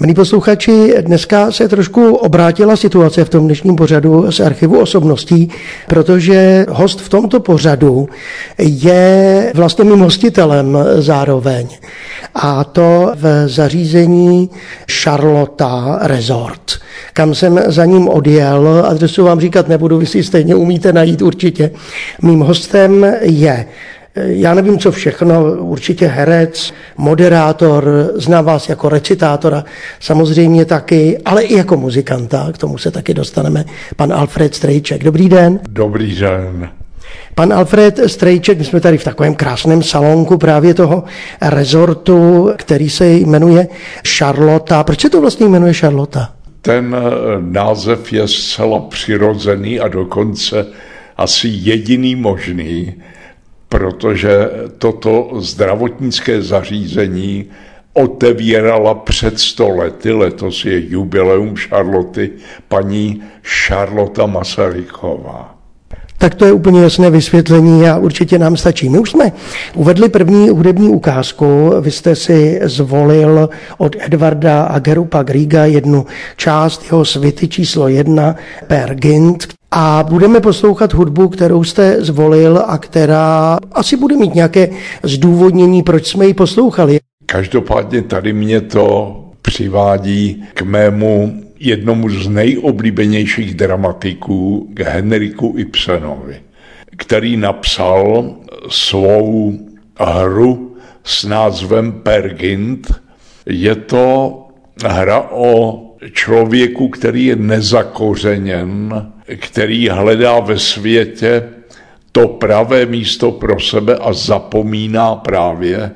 Milí posluchači, dneska se trošku obrátila situace v tom dnešním pořadu z archivu osobností, protože host v tomto pořadu je vlastně mým hostitelem zároveň. A to v zařízení Charlotta Resort, kam jsem za ním odjel. Adresu vám říkat nebudu, vy si stejně umíte najít určitě. Mým hostem je já nevím, co všechno, určitě herec, moderátor, znám vás jako recitátora, samozřejmě taky, ale i jako muzikanta, k tomu se taky dostaneme, pan Alfred Strejček. Dobrý den. Dobrý den. Pan Alfred Strejček, my jsme tady v takovém krásném salonku právě toho rezortu, který se jmenuje Charlotta. Proč se to vlastně jmenuje Charlotta? Ten eh, název je zcela přirozený a dokonce asi jediný možný, protože toto zdravotnické zařízení otevírala před sto lety, letos je jubileum Charloty, paní Charlota Masaryková. Tak to je úplně jasné vysvětlení a určitě nám stačí. My už jsme uvedli první hudební ukázku. Vy jste si zvolil od Edvarda Agerupa Griga jednu část jeho svity číslo jedna Per Gint, a budeme poslouchat hudbu, kterou jste zvolil a která asi bude mít nějaké zdůvodnění, proč jsme ji poslouchali. Každopádně tady mě to přivádí k mému jednomu z nejoblíbenějších dramatiků, k Henriku Ibsenovi, který napsal svou hru s názvem Pergint. Je to hra o člověku, který je nezakořeněn, který hledá ve světě to pravé místo pro sebe a zapomíná právě,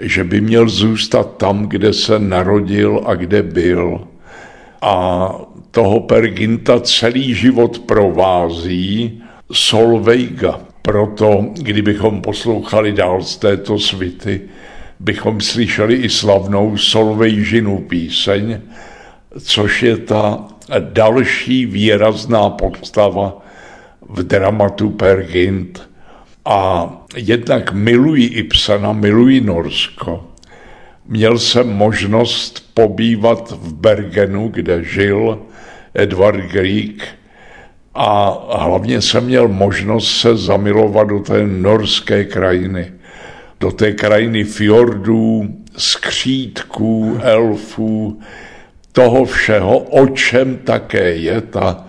že by měl zůstat tam, kde se narodil a kde byl. A toho Perginta celý život provází Solveiga. Proto, kdybychom poslouchali dál z této svity, bychom slyšeli i slavnou Solvejžinu píseň, což je ta další výrazná postava v dramatu Per Gynt. A jednak miluji Ibsena, miluji Norsko. Měl jsem možnost pobývat v Bergenu, kde žil Edward Grieg a hlavně jsem měl možnost se zamilovat do té norské krajiny, do té krajiny fjordů, skřítků, elfů, toho všeho, o čem také je ta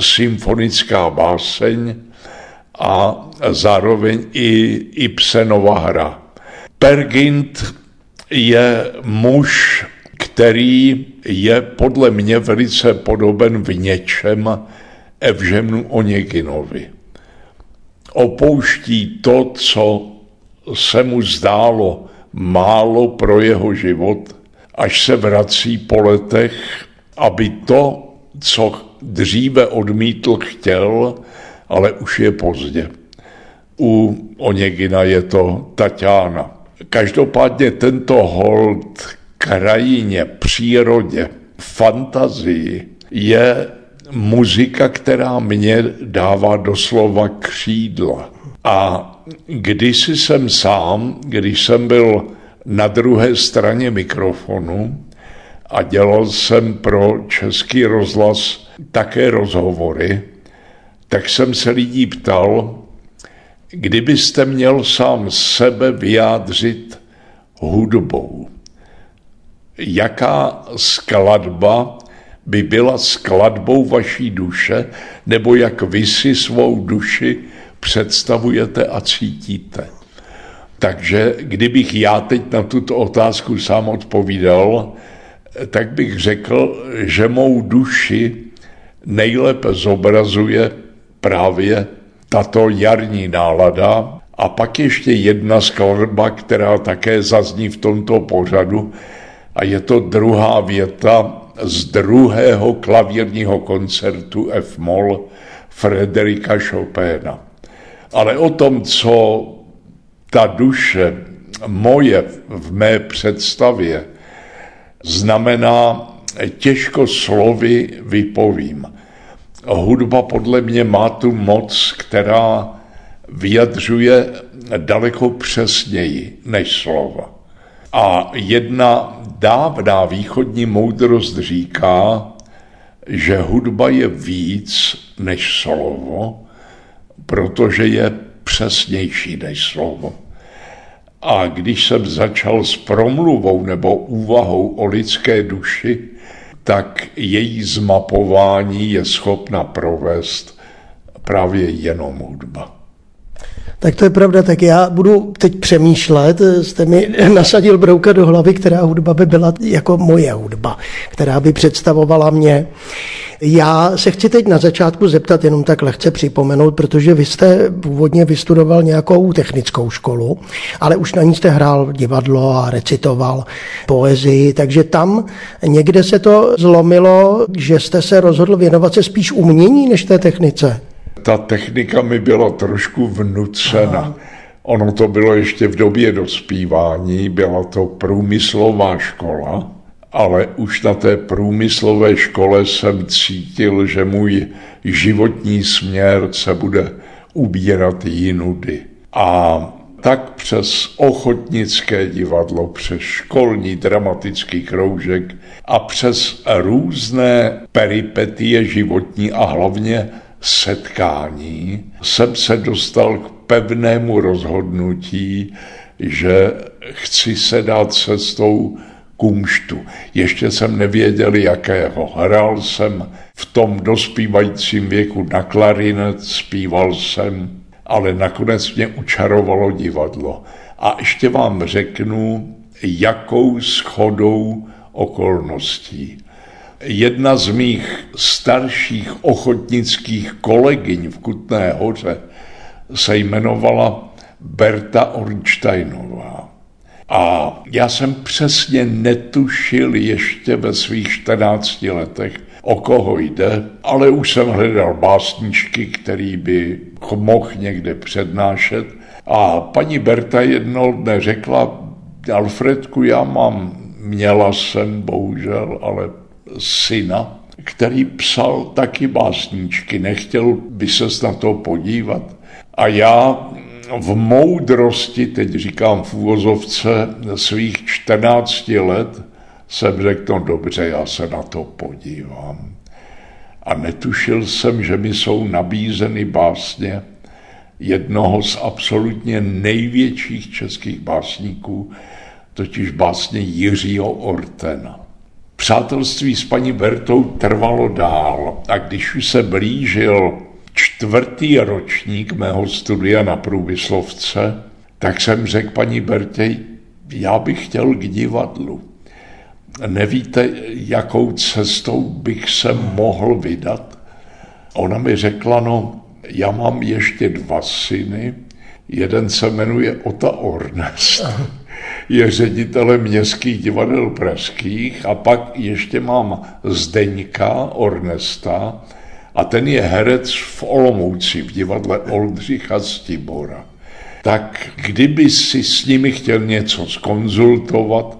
symfonická báseň a zároveň i Ibsenova hra. Pergint je muž, který je podle mě velice podoben v něčem Evženu Oneginovi. Opouští to, co se mu zdálo málo pro jeho život, až se vrací po letech, aby to, co dříve odmítl, chtěl, ale už je pozdě. U Onegina je to Tatiana. Každopádně tento hold krajině, přírodě, fantazii je muzika, která mě dává doslova křídla. A když jsem sám, když jsem byl na druhé straně mikrofonu a dělal jsem pro Český rozhlas také rozhovory, tak jsem se lidí ptal, kdybyste měl sám sebe vyjádřit hudbou, jaká skladba by byla skladbou vaší duše, nebo jak vy si svou duši představujete a cítíte. Takže kdybych já teď na tuto otázku sám odpovídal, tak bych řekl, že mou duši nejlépe zobrazuje právě tato jarní nálada. A pak ještě jedna skladba, která také zazní v tomto pořadu, a je to druhá věta z druhého klavírního koncertu F-moll Frederika Chopina. Ale o tom, co ta duše moje v mé představě znamená těžko slovy vypovím. hudba podle mě má tu moc, která vyjadřuje daleko přesněji než slova. A jedna dávná východní moudrost říká, že hudba je víc než slovo, protože je přesnější než slovo. A když jsem začal s promluvou nebo úvahou o lidské duši, tak její zmapování je schopna provést právě jenom hudba. Tak to je pravda, tak já budu teď přemýšlet, jste mi nasadil brouka do hlavy, která hudba by byla jako moje hudba, která by představovala mě. Já se chci teď na začátku zeptat, jenom tak lehce připomenout, protože vy jste původně vystudoval nějakou technickou školu, ale už na ní jste hrál divadlo a recitoval poezii, takže tam někde se to zlomilo, že jste se rozhodl věnovat se spíš umění než té technice. Ta technika mi byla trošku vnucena. Aha. Ono to bylo ještě v době dospívání, byla to průmyslová škola, ale už na té průmyslové škole jsem cítil, že můj životní směr se bude ubírat jinudy. A tak přes ochotnické divadlo, přes školní dramatický kroužek a přes různé peripetie životní a hlavně setkání jsem se dostal k pevnému rozhodnutí, že chci se dát cestou kumštu. Ještě jsem nevěděl, jakého. Hrál jsem v tom dospívajícím věku na klarinet, zpíval jsem, ale nakonec mě učarovalo divadlo. A ještě vám řeknu, jakou schodou okolností. Jedna z mých starších ochotnických kolegyň v Kutné hoře se jmenovala Berta Ornsteinová. A já jsem přesně netušil ještě ve svých 14 letech, o koho jde, ale už jsem hledal básničky, který by mohl někde přednášet. A paní Berta jednou dne řekla, Alfredku, já mám, měla jsem bohužel, ale syna, který psal taky básničky, nechtěl by se na to podívat. A já v moudrosti, teď říkám v úvozovce, svých 14 let jsem řekl, no dobře, já se na to podívám. A netušil jsem, že mi jsou nabízeny básně jednoho z absolutně největších českých básníků, totiž básně Jiřího Ortena. Přátelství s paní Bertou trvalo dál a když už se blížil čtvrtý ročník mého studia na průmyslovce, tak jsem řekl paní Bertě, já bych chtěl k divadlu. Nevíte, jakou cestou bych se mohl vydat? Ona mi řekla, no, já mám ještě dva syny, jeden se jmenuje Ota Ornest, je ředitelem městských divadel pražských a pak ještě mám Zdeňka Ornesta, a ten je herec v Olomouci, v divadle Oldřicha Stibora. Tak kdyby si s nimi chtěl něco skonzultovat,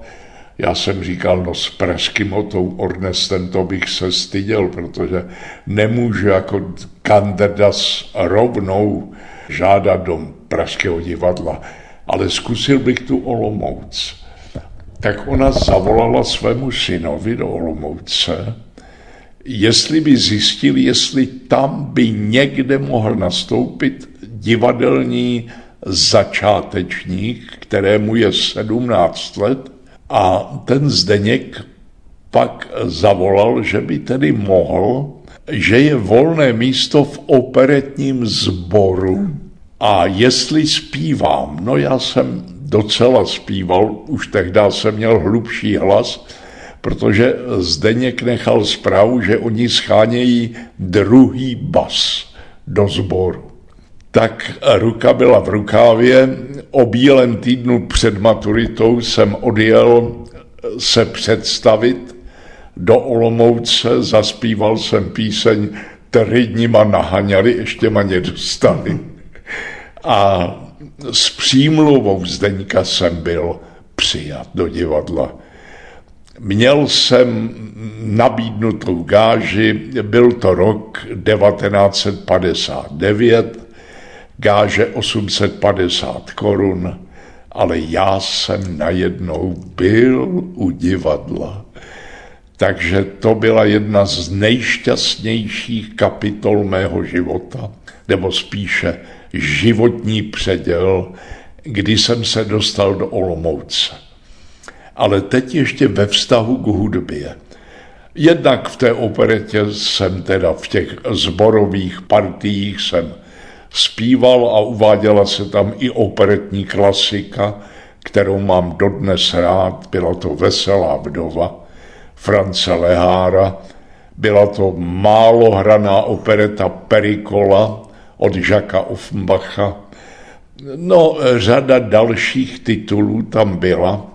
já jsem říkal, no s pražským otou Ornestem to bych se styděl, protože nemůžu jako kandidas rovnou žádat do Pražského divadla, ale zkusil bych tu Olomouc. Tak ona zavolala svému synovi do Olomouce jestli by zjistil, jestli tam by někde mohl nastoupit divadelní začátečník, kterému je 17 let a ten Zdeněk pak zavolal, že by tedy mohl, že je volné místo v operetním sboru a jestli zpívám, no já jsem docela zpíval, už tehdy jsem měl hlubší hlas, protože Zdeněk nechal zprávu, že oni schánějí druhý bas do sboru. Tak ruka byla v rukávě, o bílém týdnu před maturitou jsem odjel se představit do Olomouce, zaspíval jsem píseň Tři dní ma nahaňali, ještě ma nedostali. A s přímluvou Zdeňka jsem byl přijat do divadla Měl jsem nabídnutou gáži, byl to rok 1959, gáže 850 korun, ale já jsem najednou byl u divadla. Takže to byla jedna z nejšťastnějších kapitol mého života, nebo spíše životní předěl, kdy jsem se dostal do Olomouce. Ale teď ještě ve vztahu k hudbě. Jednak v té operetě jsem teda v těch zborových partiích jsem zpíval a uváděla se tam i operetní klasika, kterou mám dodnes rád, byla to Veselá vdova France Lehára, byla to málo hraná opereta Perikola od Žaka Offenbacha. No, řada dalších titulů tam byla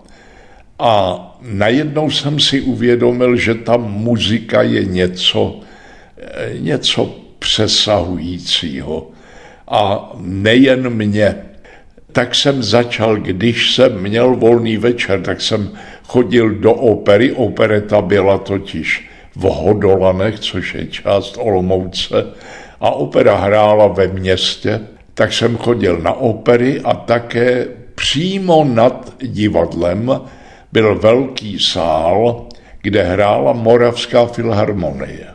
a najednou jsem si uvědomil, že ta muzika je něco, něco přesahujícího. A nejen mě. Tak jsem začal, když jsem měl volný večer, tak jsem chodil do opery. Opereta byla totiž v Hodolanech, což je část Olomouce, a opera hrála ve městě, tak jsem chodil na opery a také přímo nad divadlem byl velký sál, kde hrála Moravská filharmonie,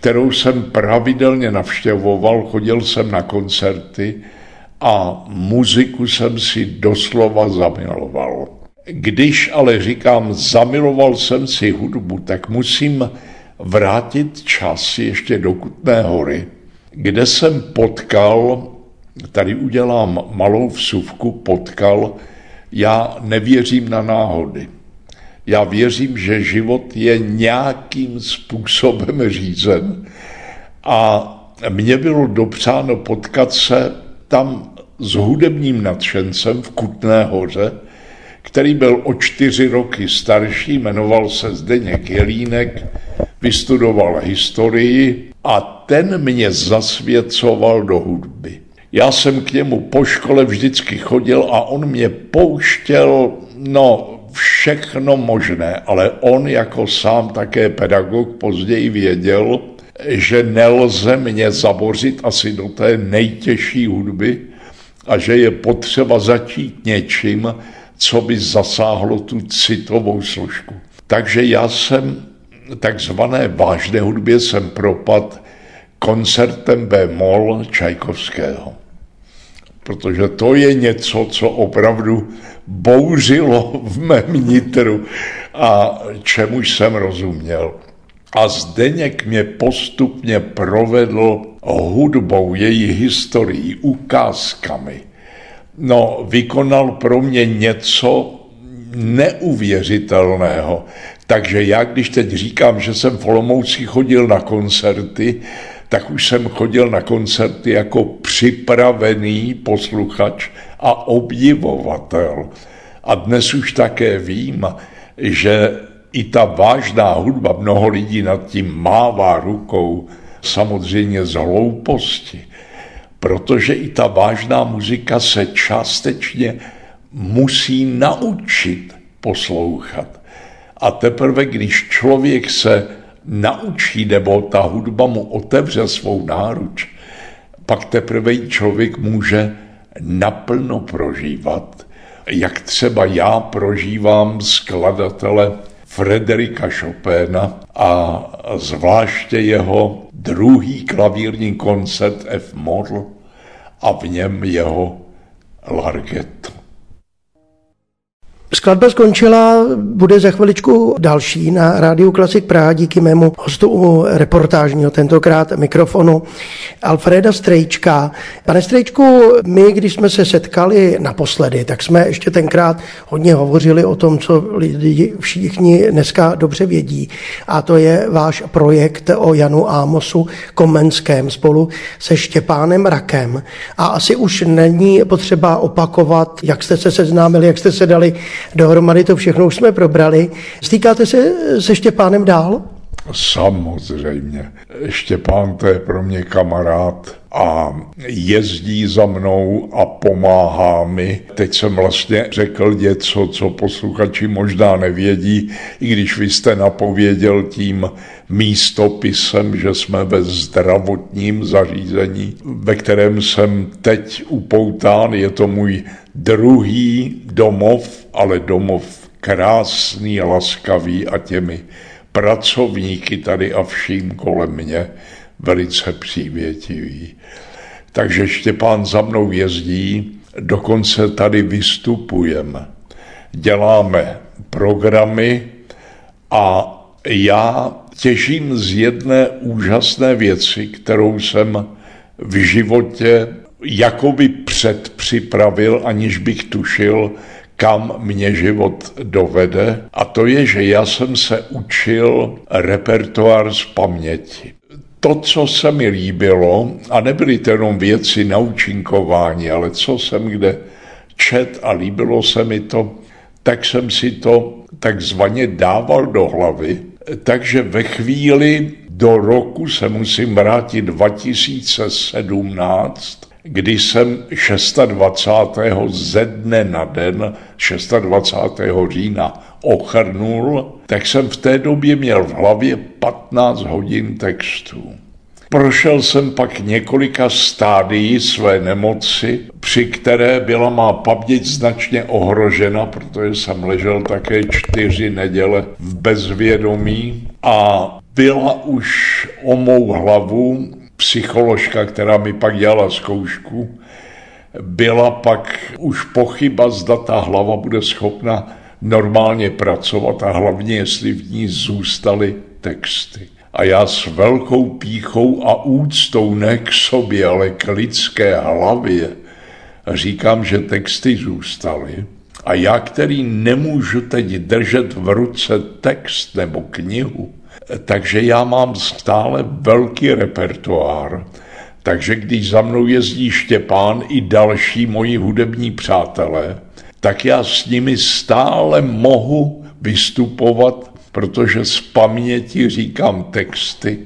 kterou jsem pravidelně navštěvoval, chodil jsem na koncerty a muziku jsem si doslova zamiloval. Když ale říkám, zamiloval jsem si hudbu, tak musím vrátit čas ještě do Kutné hory, kde jsem potkal, tady udělám malou vsuvku, potkal, já nevěřím na náhody. Já věřím, že život je nějakým způsobem řízen. A mně bylo dopřáno potkat se tam s hudebním nadšencem v Kutné hoře, který byl o čtyři roky starší, jmenoval se Zdeněk Jelínek, vystudoval historii a ten mě zasvěcoval do hudby. Já jsem k němu po škole vždycky chodil a on mě pouštěl, no, všechno možné, ale on jako sám také pedagog později věděl, že nelze mě zabořit asi do té nejtěžší hudby a že je potřeba začít něčím, co by zasáhlo tu citovou složku. Takže já jsem takzvané vážné hudbě jsem propad koncertem B-moll Čajkovského. Protože to je něco, co opravdu bouřilo v mém nitru a čemu jsem rozuměl. A Zdeněk mě postupně provedl hudbou, její historií, ukázkami – no, vykonal pro mě něco neuvěřitelného. Takže já, když teď říkám, že jsem v Olomouci chodil na koncerty, tak už jsem chodil na koncerty jako připravený posluchač a obdivovatel. A dnes už také vím, že i ta vážná hudba, mnoho lidí nad tím mává rukou, samozřejmě z hlouposti protože i ta vážná muzika se částečně musí naučit poslouchat. A teprve, když člověk se naučí, nebo ta hudba mu otevře svou náruč, pak teprve člověk může naplno prožívat, jak třeba já prožívám skladatele Frederika Chopina a zvláště jeho druhý klavírní koncert F moll a v něm jeho Larghetto. Skladba skončila, bude za chviličku další na Rádiu Klasik Praha díky mému hostu reportážního, tentokrát mikrofonu Alfreda Strejčka. Pane Strejčku, my, když jsme se setkali naposledy, tak jsme ještě tenkrát hodně hovořili o tom, co lidi všichni dneska dobře vědí. A to je váš projekt o Janu Ámosu Komenském spolu se Štěpánem Rakem. A asi už není potřeba opakovat, jak jste se seznámili, jak jste se dali dohromady to všechno už jsme probrali. Stýkáte se se Štěpánem dál? Samozřejmě. Štěpán to je pro mě kamarád a jezdí za mnou a pomáhá mi. Teď jsem vlastně řekl něco, co posluchači možná nevědí, i když vy jste napověděl tím místopisem, že jsme ve zdravotním zařízení, ve kterém jsem teď upoután. Je to můj druhý domov, ale domov krásný, laskavý a těmi pracovníky tady a vším kolem mě velice přívětivý. Takže Štěpán za mnou jezdí, dokonce tady vystupujeme. Děláme programy a já těžím z jedné úžasné věci, kterou jsem v životě jakoby předpřipravil, aniž bych tušil, kam mě život dovede. A to je, že já jsem se učil repertoár z paměti to, co se mi líbilo, a nebyly to jenom věci na učinkování, ale co jsem kde čet a líbilo se mi to, tak jsem si to takzvaně dával do hlavy. Takže ve chvíli do roku se musím vrátit 2017, kdy jsem 26. ze dne na den, 26. října, ochrnul, tak jsem v té době měl v hlavě 15 hodin textů. Prošel jsem pak několika stádií své nemoci, při které byla má paměť značně ohrožena, protože jsem ležel také čtyři neděle v bezvědomí a byla už o mou hlavu psycholožka, která mi pak dělala zkoušku, byla pak už pochyba, zda ta hlava bude schopna normálně pracovat a hlavně, jestli v ní zůstaly texty. A já s velkou píchou a úctou ne k sobě, ale k lidské hlavě říkám, že texty zůstaly. A já, který nemůžu teď držet v ruce text nebo knihu, takže já mám stále velký repertoár. Takže když za mnou jezdí Štěpán i další moji hudební přátelé, tak já s nimi stále mohu vystupovat, protože z paměti říkám texty,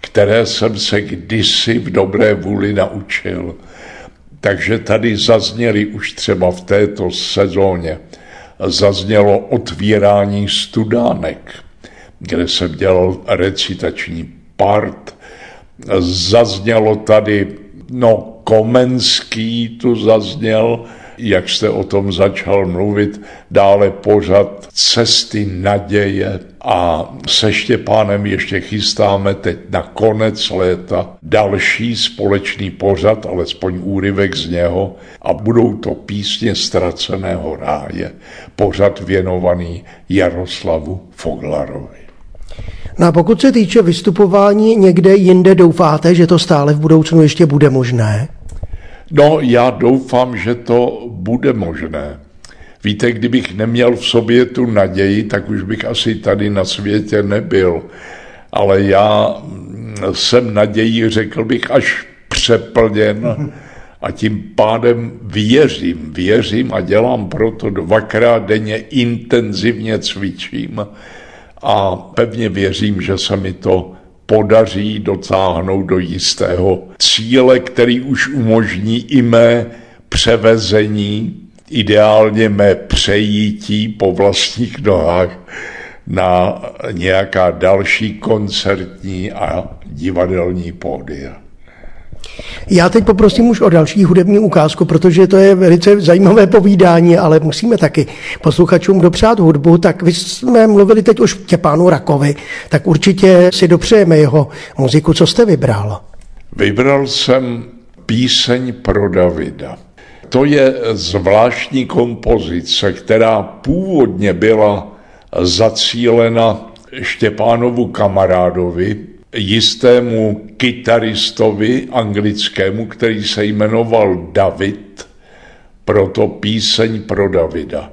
které jsem se kdysi v dobré vůli naučil. Takže tady zazněly už třeba v této sezóně, zaznělo otvírání studánek, kde jsem dělal recitační part. Zaznělo tady, no, Komenský tu zazněl, jak jste o tom začal mluvit, dále pořad Cesty naděje a se Štěpánem ještě chystáme teď na konec léta další společný pořad, alespoň úryvek z něho a budou to písně ztraceného ráje, pořad věnovaný Jaroslavu Foglarovi. No a pokud se týče vystupování někde jinde, doufáte, že to stále v budoucnu ještě bude možné? No, já doufám, že to bude možné. Víte, kdybych neměl v sobě tu naději, tak už bych asi tady na světě nebyl. Ale já jsem naději, řekl bych, až přeplněn a tím pádem věřím, věřím a dělám proto dvakrát denně intenzivně cvičím a pevně věřím, že se mi to podaří docáhnout do jistého cíle, který už umožní i mé převezení, ideálně mé přejítí po vlastních nohách na nějaká další koncertní a divadelní pódia. Já teď poprosím už o další hudební ukázku, protože to je velice zajímavé povídání, ale musíme taky posluchačům dopřát hudbu. Tak vy jsme mluvili teď už Těpánu Rakovi, tak určitě si dopřejeme jeho muziku. Co jste vybral? Vybral jsem píseň pro Davida. To je zvláštní kompozice, která původně byla zacílena Štěpánovu kamarádovi, jistému kytaristovi anglickému, který se jmenoval David, proto píseň pro Davida.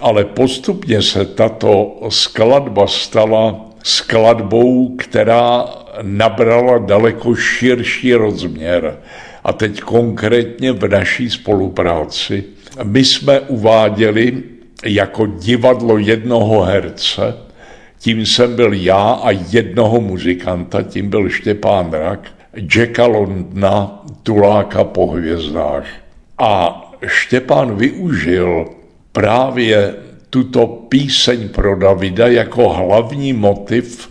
Ale postupně se tato skladba stala skladbou, která nabrala daleko širší rozměr. A teď konkrétně v naší spolupráci my jsme uváděli jako divadlo jednoho herce tím jsem byl já a jednoho muzikanta, tím byl Štěpán Rak, Jacka Londna Tuláka po hvězdách. A Štěpán využil právě tuto píseň pro Davida jako hlavní motiv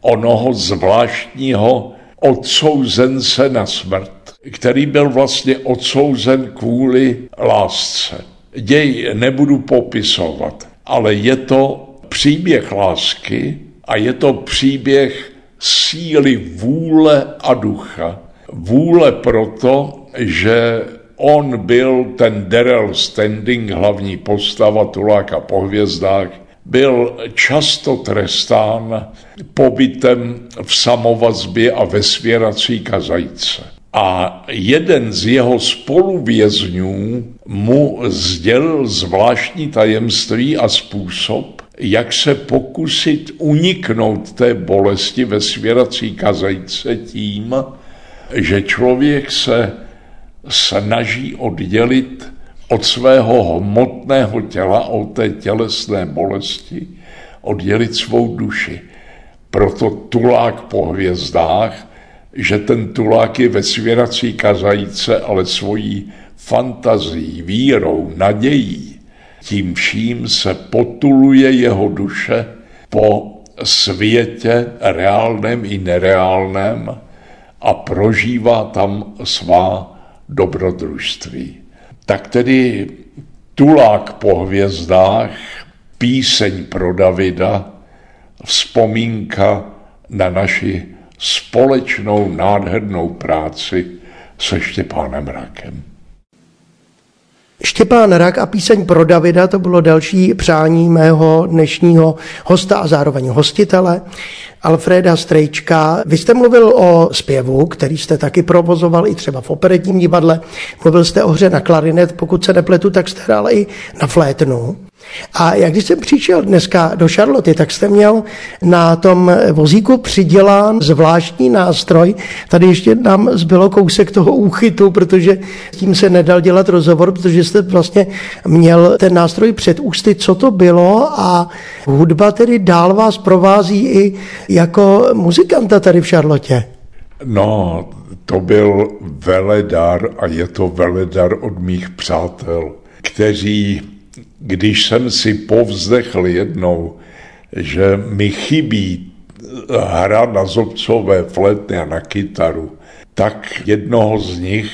onoho zvláštního odsouzence na smrt, který byl vlastně odsouzen kvůli lásce. Děj nebudu popisovat, ale je to příběh lásky a je to příběh síly vůle a ducha. Vůle proto, že on byl ten Daryl Standing, hlavní postava Tuláka po hvězdách, byl často trestán pobytem v samovazbě a ve svěrací kazajce. A jeden z jeho spoluvězňů mu sdělil zvláštní tajemství a způsob, jak se pokusit uniknout té bolesti ve svěrací kazajce tím, že člověk se snaží oddělit od svého hmotného těla, od té tělesné bolesti, oddělit svou duši. Proto tulák po hvězdách, že ten tulák je ve svěrací kazajíce, ale svojí fantazí, vírou, nadějí. Tím vším se potuluje jeho duše po světě reálném i nereálném a prožívá tam svá dobrodružství. Tak tedy Tulák po hvězdách, píseň pro Davida, vzpomínka na naši společnou nádhernou práci se Štěpánem Rakem. Štěpán Rak a píseň pro Davida, to bylo další přání mého dnešního hosta a zároveň hostitele. Alfreda Strejčka. Vy jste mluvil o zpěvu, který jste taky provozoval i třeba v operetním divadle. Mluvil jste o hře na klarinet, pokud se nepletu, tak jste hrál i na flétnu. A jak když jsem přišel dneska do Charloty, tak jste měl na tom vozíku přidělán zvláštní nástroj. Tady ještě nám zbylo kousek toho úchytu, protože tím se nedal dělat rozhovor, protože jste vlastně měl ten nástroj před ústy, co to bylo a hudba tedy dál vás provází i jako muzikanta tady v Charlotě. No, to byl veledar a je to veledar od mých přátel, kteří když jsem si povzdechl jednou, že mi chybí hra na zobcové fletny a na kytaru, tak jednoho z nich,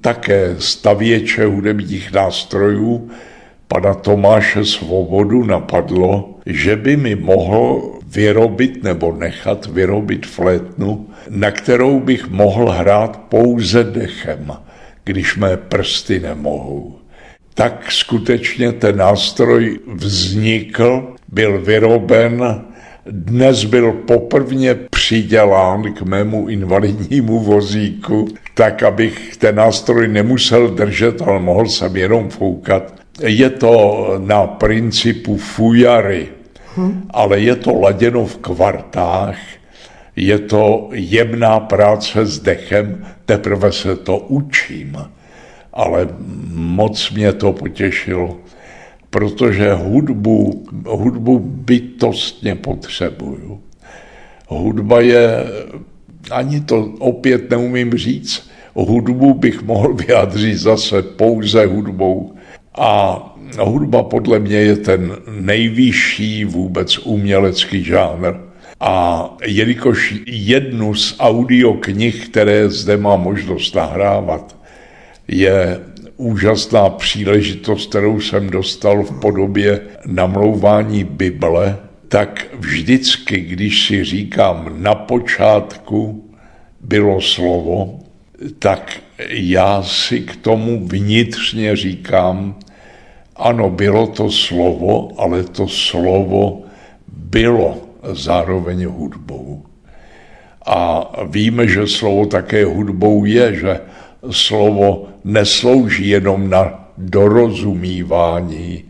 také stavěče hudebních nástrojů, pana Tomáše Svobodu napadlo, že by mi mohl vyrobit nebo nechat vyrobit flétnu, na kterou bych mohl hrát pouze dechem, když mé prsty nemohou tak skutečně ten nástroj vznikl, byl vyroben, dnes byl poprvně přidělán k mému invalidnímu vozíku, tak abych ten nástroj nemusel držet, ale mohl jsem jenom foukat. Je to na principu fujary, hmm. ale je to laděno v kvartách, je to jemná práce s dechem, teprve se to učím ale moc mě to potěšilo, protože hudbu, hudbu bytostně potřebuju. Hudba je, ani to opět neumím říct, hudbu bych mohl vyjádřit zase pouze hudbou. A hudba podle mě je ten nejvyšší vůbec umělecký žánr. A jelikož jednu z audioknih, které zde má možnost nahrávat, je úžasná příležitost, kterou jsem dostal v podobě namlouvání Bible, tak vždycky, když si říkám na počátku bylo slovo, tak já si k tomu vnitřně říkám, ano, bylo to slovo, ale to slovo bylo zároveň hudbou. A víme, že slovo také hudbou je, že slovo neslouží jenom na dorozumívání,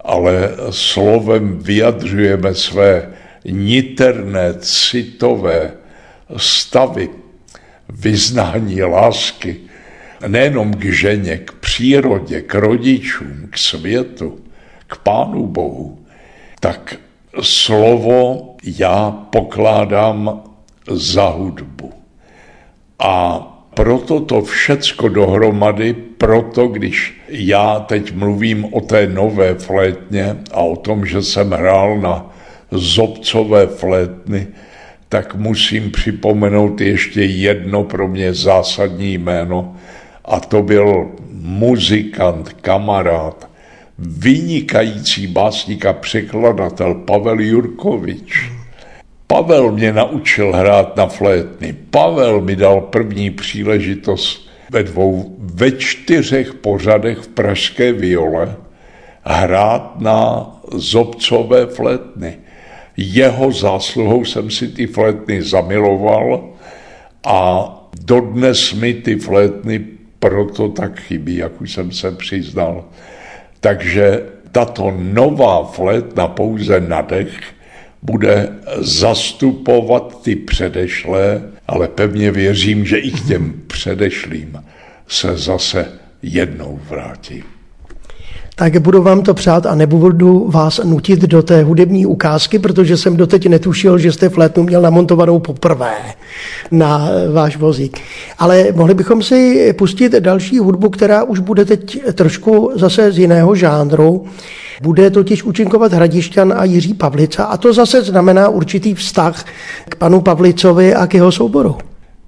ale slovem vyjadřujeme své niterné, citové stavy, vyznání lásky, nejenom k ženě, k přírodě, k rodičům, k světu, k Pánu Bohu, tak slovo já pokládám za hudbu. A proto to všecko dohromady, proto když já teď mluvím o té nové flétně a o tom, že jsem hrál na zobcové flétny, tak musím připomenout ještě jedno pro mě zásadní jméno a to byl muzikant, kamarád, vynikající básník a překladatel Pavel Jurkovič. Pavel mě naučil hrát na flétny. Pavel mi dal první příležitost ve dvou, ve čtyřech pořadech v Pražské viole hrát na zobcové flétny. Jeho zásluhou jsem si ty flétny zamiloval a dodnes mi ty flétny proto tak chybí, jak už jsem se přiznal. Takže tato nová flétna pouze na dech bude zastupovat ty předešlé, ale pevně věřím, že i k těm předešlým se zase jednou vrátím tak budu vám to přát a nebudu vás nutit do té hudební ukázky, protože jsem doteď netušil, že jste flétnu měl namontovanou poprvé na váš vozík. Ale mohli bychom si pustit další hudbu, která už bude teď trošku zase z jiného žánru. Bude totiž účinkovat Hradišťan a Jiří Pavlica a to zase znamená určitý vztah k panu Pavlicovi a k jeho souboru.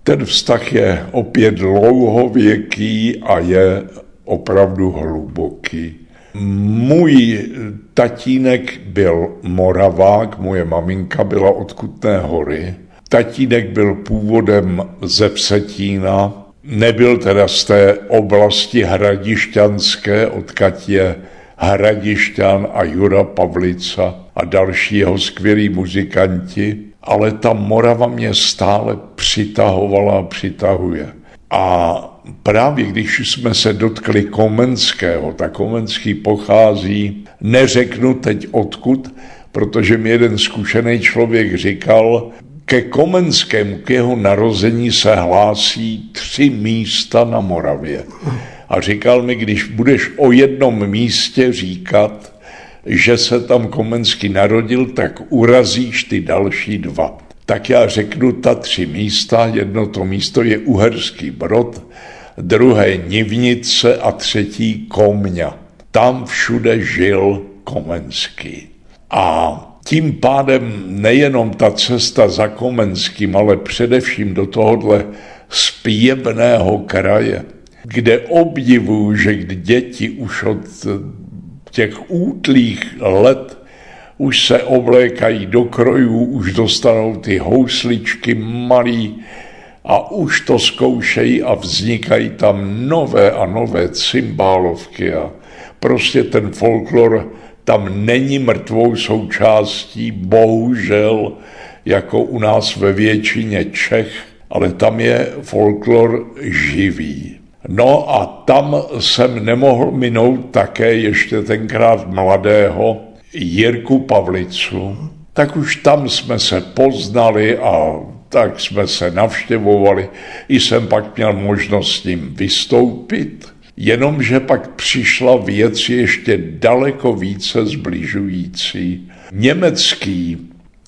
Ten vztah je opět dlouhověký a je opravdu hluboký. Můj tatínek byl Moravák, moje maminka byla od Kutné hory. Tatínek byl původem ze Vsetína, nebyl teda z té oblasti hradišťanské, odkud je Hradišťan a Jura Pavlica a další jeho skvělí muzikanti, ale ta Morava mě stále přitahovala a přitahuje. A právě když jsme se dotkli Komenského, tak Komenský pochází, neřeknu teď odkud, protože mi jeden zkušený člověk říkal, ke Komenskému, k jeho narození se hlásí tři místa na Moravě. A říkal mi, když budeš o jednom místě říkat, že se tam Komenský narodil, tak urazíš ty další dva. Tak já řeknu ta tři místa. Jedno to místo je Uherský Brod, druhé Nivnice a třetí Komňa. Tam všude žil Komenský. A tím pádem nejenom ta cesta za Komenským, ale především do tohohle zpěvného kraje, kde obdivuju, že děti už od těch útlých let už se oblékají do krojů, už dostanou ty housličky malý, a už to zkoušejí a vznikají tam nové a nové cymbálovky a prostě ten folklor tam není mrtvou součástí, bohužel, jako u nás ve většině Čech, ale tam je folklor živý. No a tam jsem nemohl minout také ještě tenkrát mladého Jirku Pavlicu, tak už tam jsme se poznali a tak jsme se navštěvovali, i jsem pak měl možnost s ním vystoupit, jenomže pak přišla věc ještě daleko více zbližující. Německý,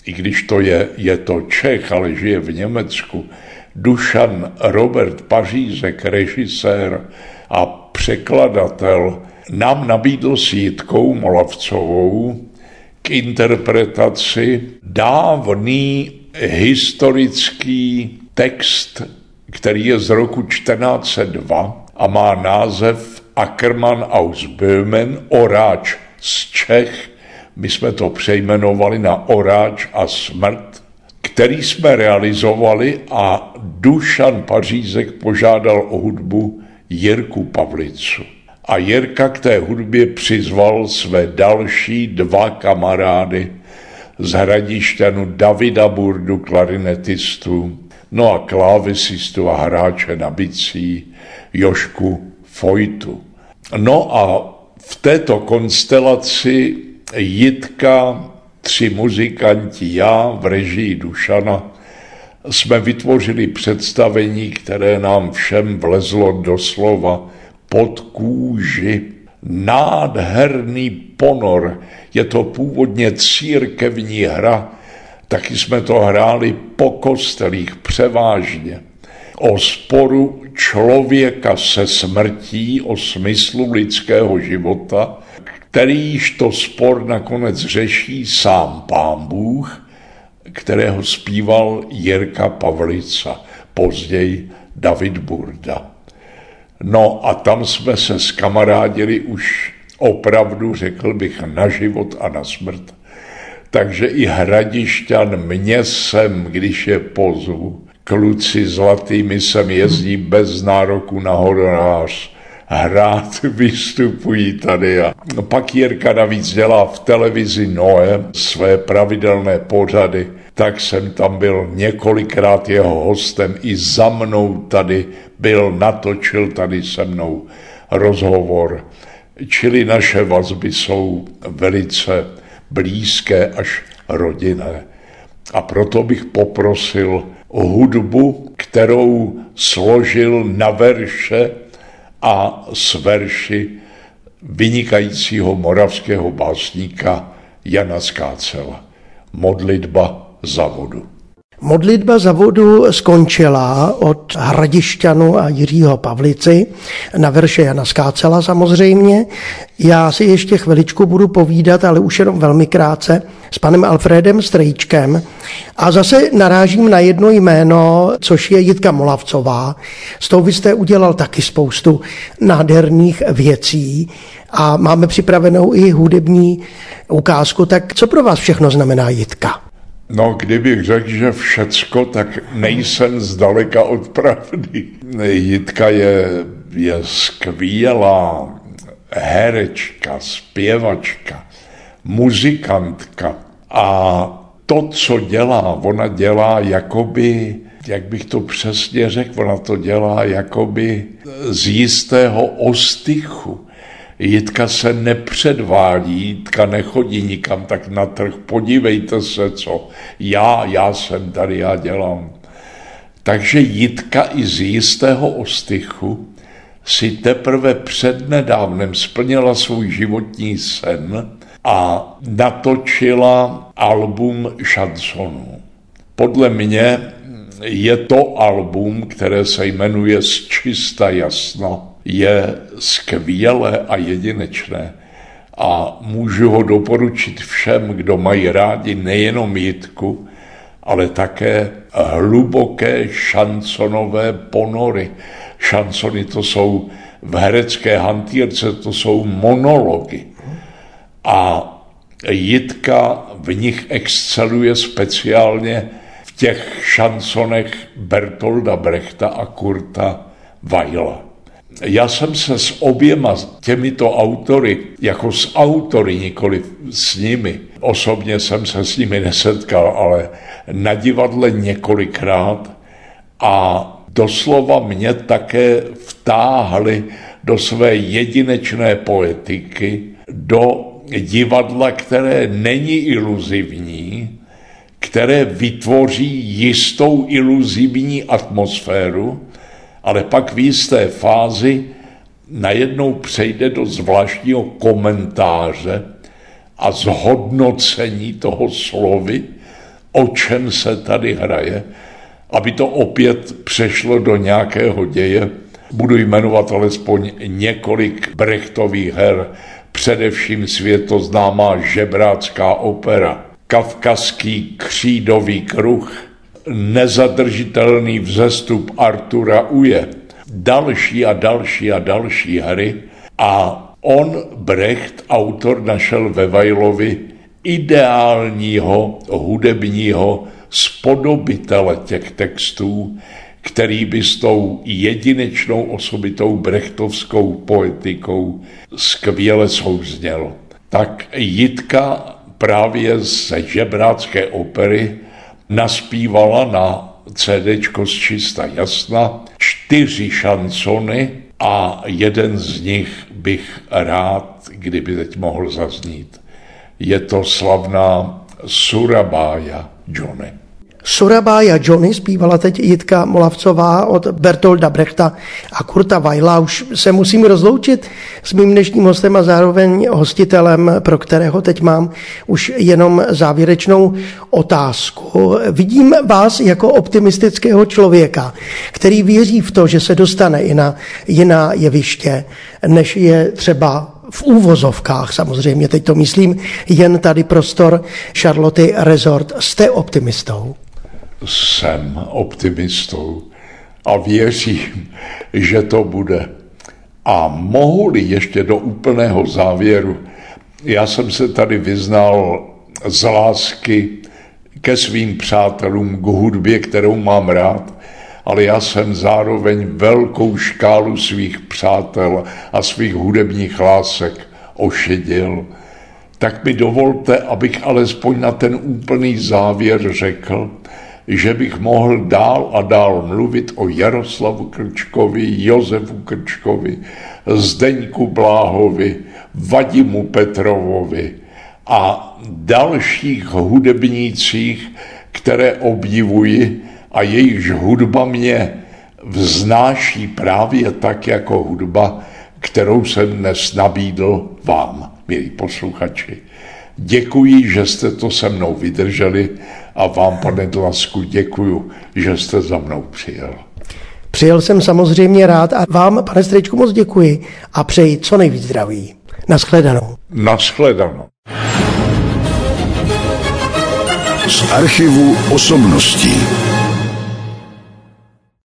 i když to je, je to Čech, ale žije v Německu, Dušan Robert Pařízek, režisér a překladatel, nám nabídl s Jitkou Molavcovou k interpretaci dávný historický text, který je z roku 1402 a má název Ackermann aus Böhmen, Oráč z Čech. My jsme to přejmenovali na Oráč a smrt, který jsme realizovali a Dušan Pařízek požádal o hudbu Jirku Pavlicu. A Jirka k té hudbě přizval své další dva kamarády, z Hradišťanu Davida Burdu, klarinetistu, no a klávesistu a hráče na bicí Jošku Fojtu. No a v této konstelaci Jitka, tři muzikanti, já v režii Dušana, jsme vytvořili představení, které nám všem vlezlo doslova pod kůži nádherný ponor. Je to původně církevní hra, taky jsme to hráli po kostelích převážně. o sporu člověka se smrtí, o smyslu lidského života, kterýž to spor nakonec řeší sám pán Bůh, kterého zpíval Jirka Pavlica, později David Burda. No a tam jsme se skamarádili už opravdu, řekl bych, na život a na smrt. Takže i hradišťan mě sem, když je pozvu, kluci zlatými sem jezdí bez nároku na honorář, hrát, vystupují tady. A pak Jirka navíc dělá v televizi Noé své pravidelné pořady, tak jsem tam byl několikrát jeho hostem, i za mnou tady byl, natočil tady se mnou rozhovor. Čili naše vazby jsou velice blízké až rodinné. A proto bych poprosil o hudbu, kterou složil na verše a s verši vynikajícího moravského básníka Jana Skácela. Modlitba za vodu. Modlitba za vodu skončila od Hradišťanu a Jiřího Pavlici na verše Jana Skácela samozřejmě. Já si ještě chviličku budu povídat, ale už jenom velmi krátce, s panem Alfredem Strejčkem. A zase narážím na jedno jméno, což je Jitka Molavcová. S tou vy jste udělal taky spoustu nádherných věcí a máme připravenou i hudební ukázku. Tak co pro vás všechno znamená Jitka? No, kdybych řekl, že všecko, tak nejsem zdaleka od pravdy. Jitka je, je skvělá herečka, zpěvačka, muzikantka a to, co dělá, ona dělá jakoby, jak bych to přesně řekl, ona to dělá jakoby z jistého ostychu. Jitka se nepředvádí, Jitka nechodí nikam tak na trh, podívejte se, co já, já jsem tady, já dělám. Takže Jitka i z jistého ostychu si teprve přednedávnem splnila svůj životní sen a natočila album šansonů. Podle mě je to album, které se jmenuje Z čista jasna je skvělé a jedinečné a můžu ho doporučit všem, kdo mají rádi nejenom Jitku, ale také hluboké šansonové ponory. Šansony to jsou v herecké hantýrce, to jsou monology. A Jitka v nich exceluje speciálně v těch šansonech Bertolda Brechta a Kurta Weila. Já jsem se s oběma těmito autory, jako s autory, nikoli s nimi, osobně jsem se s nimi nesetkal, ale na divadle několikrát a doslova mě také vtáhli do své jedinečné poetiky, do divadla, které není iluzivní, které vytvoří jistou iluzivní atmosféru, ale pak v jisté fázi najednou přejde do zvláštního komentáře a zhodnocení toho slovy, o čem se tady hraje, aby to opět přešlo do nějakého děje. Budu jmenovat alespoň několik brechtových her, především světoznámá žebrácká opera, kavkazský křídový kruh, nezadržitelný vzestup Artura Uje, další a další a další hry a on, Brecht, autor, našel ve Vajlovi ideálního hudebního spodobitele těch textů, který by s tou jedinečnou osobitou brechtovskou poetikou skvěle souzněl. Tak Jitka právě ze žebrácké opery naspívala na CD z čista jasna čtyři šancony a jeden z nich bych rád, kdyby teď mohl zaznít. Je to slavná Surabaya Johnny. Surabaya Johnny zpívala teď Jitka Molavcová od Bertolda Brechta a Kurta Weila. Už se musím rozloučit s mým dnešním hostem a zároveň hostitelem, pro kterého teď mám už jenom závěrečnou otázku. Vidím vás jako optimistického člověka, který věří v to, že se dostane i na jiná jeviště, než je třeba v úvozovkách samozřejmě, teď to myslím, jen tady prostor Charlotte Resort. Jste optimistou? Jsem optimistou a věřím, že to bude. A mohu-li ještě do úplného závěru, já jsem se tady vyznal z lásky ke svým přátelům, k hudbě, kterou mám rád, ale já jsem zároveň velkou škálu svých přátel a svých hudebních lásek ošidil. Tak mi dovolte, abych alespoň na ten úplný závěr řekl, že bych mohl dál a dál mluvit o Jaroslavu Krčkovi, Josefu Krčkovi, Zdeňku Bláhovi, Vadimu Petrovovi a dalších hudebnících, které obdivuji a jejichž hudba mě vznáší právě tak jako hudba, kterou jsem dnes nabídl vám, milí posluchači. Děkuji, že jste to se mnou vydrželi a vám, pane Dlasku, děkuju, že jste za mnou přijel. Přijel jsem samozřejmě rád a vám, pane Strečku, moc děkuji a přeji co nejvíc zdraví. Naschledanou. Naschledanou. Z archivu osobností.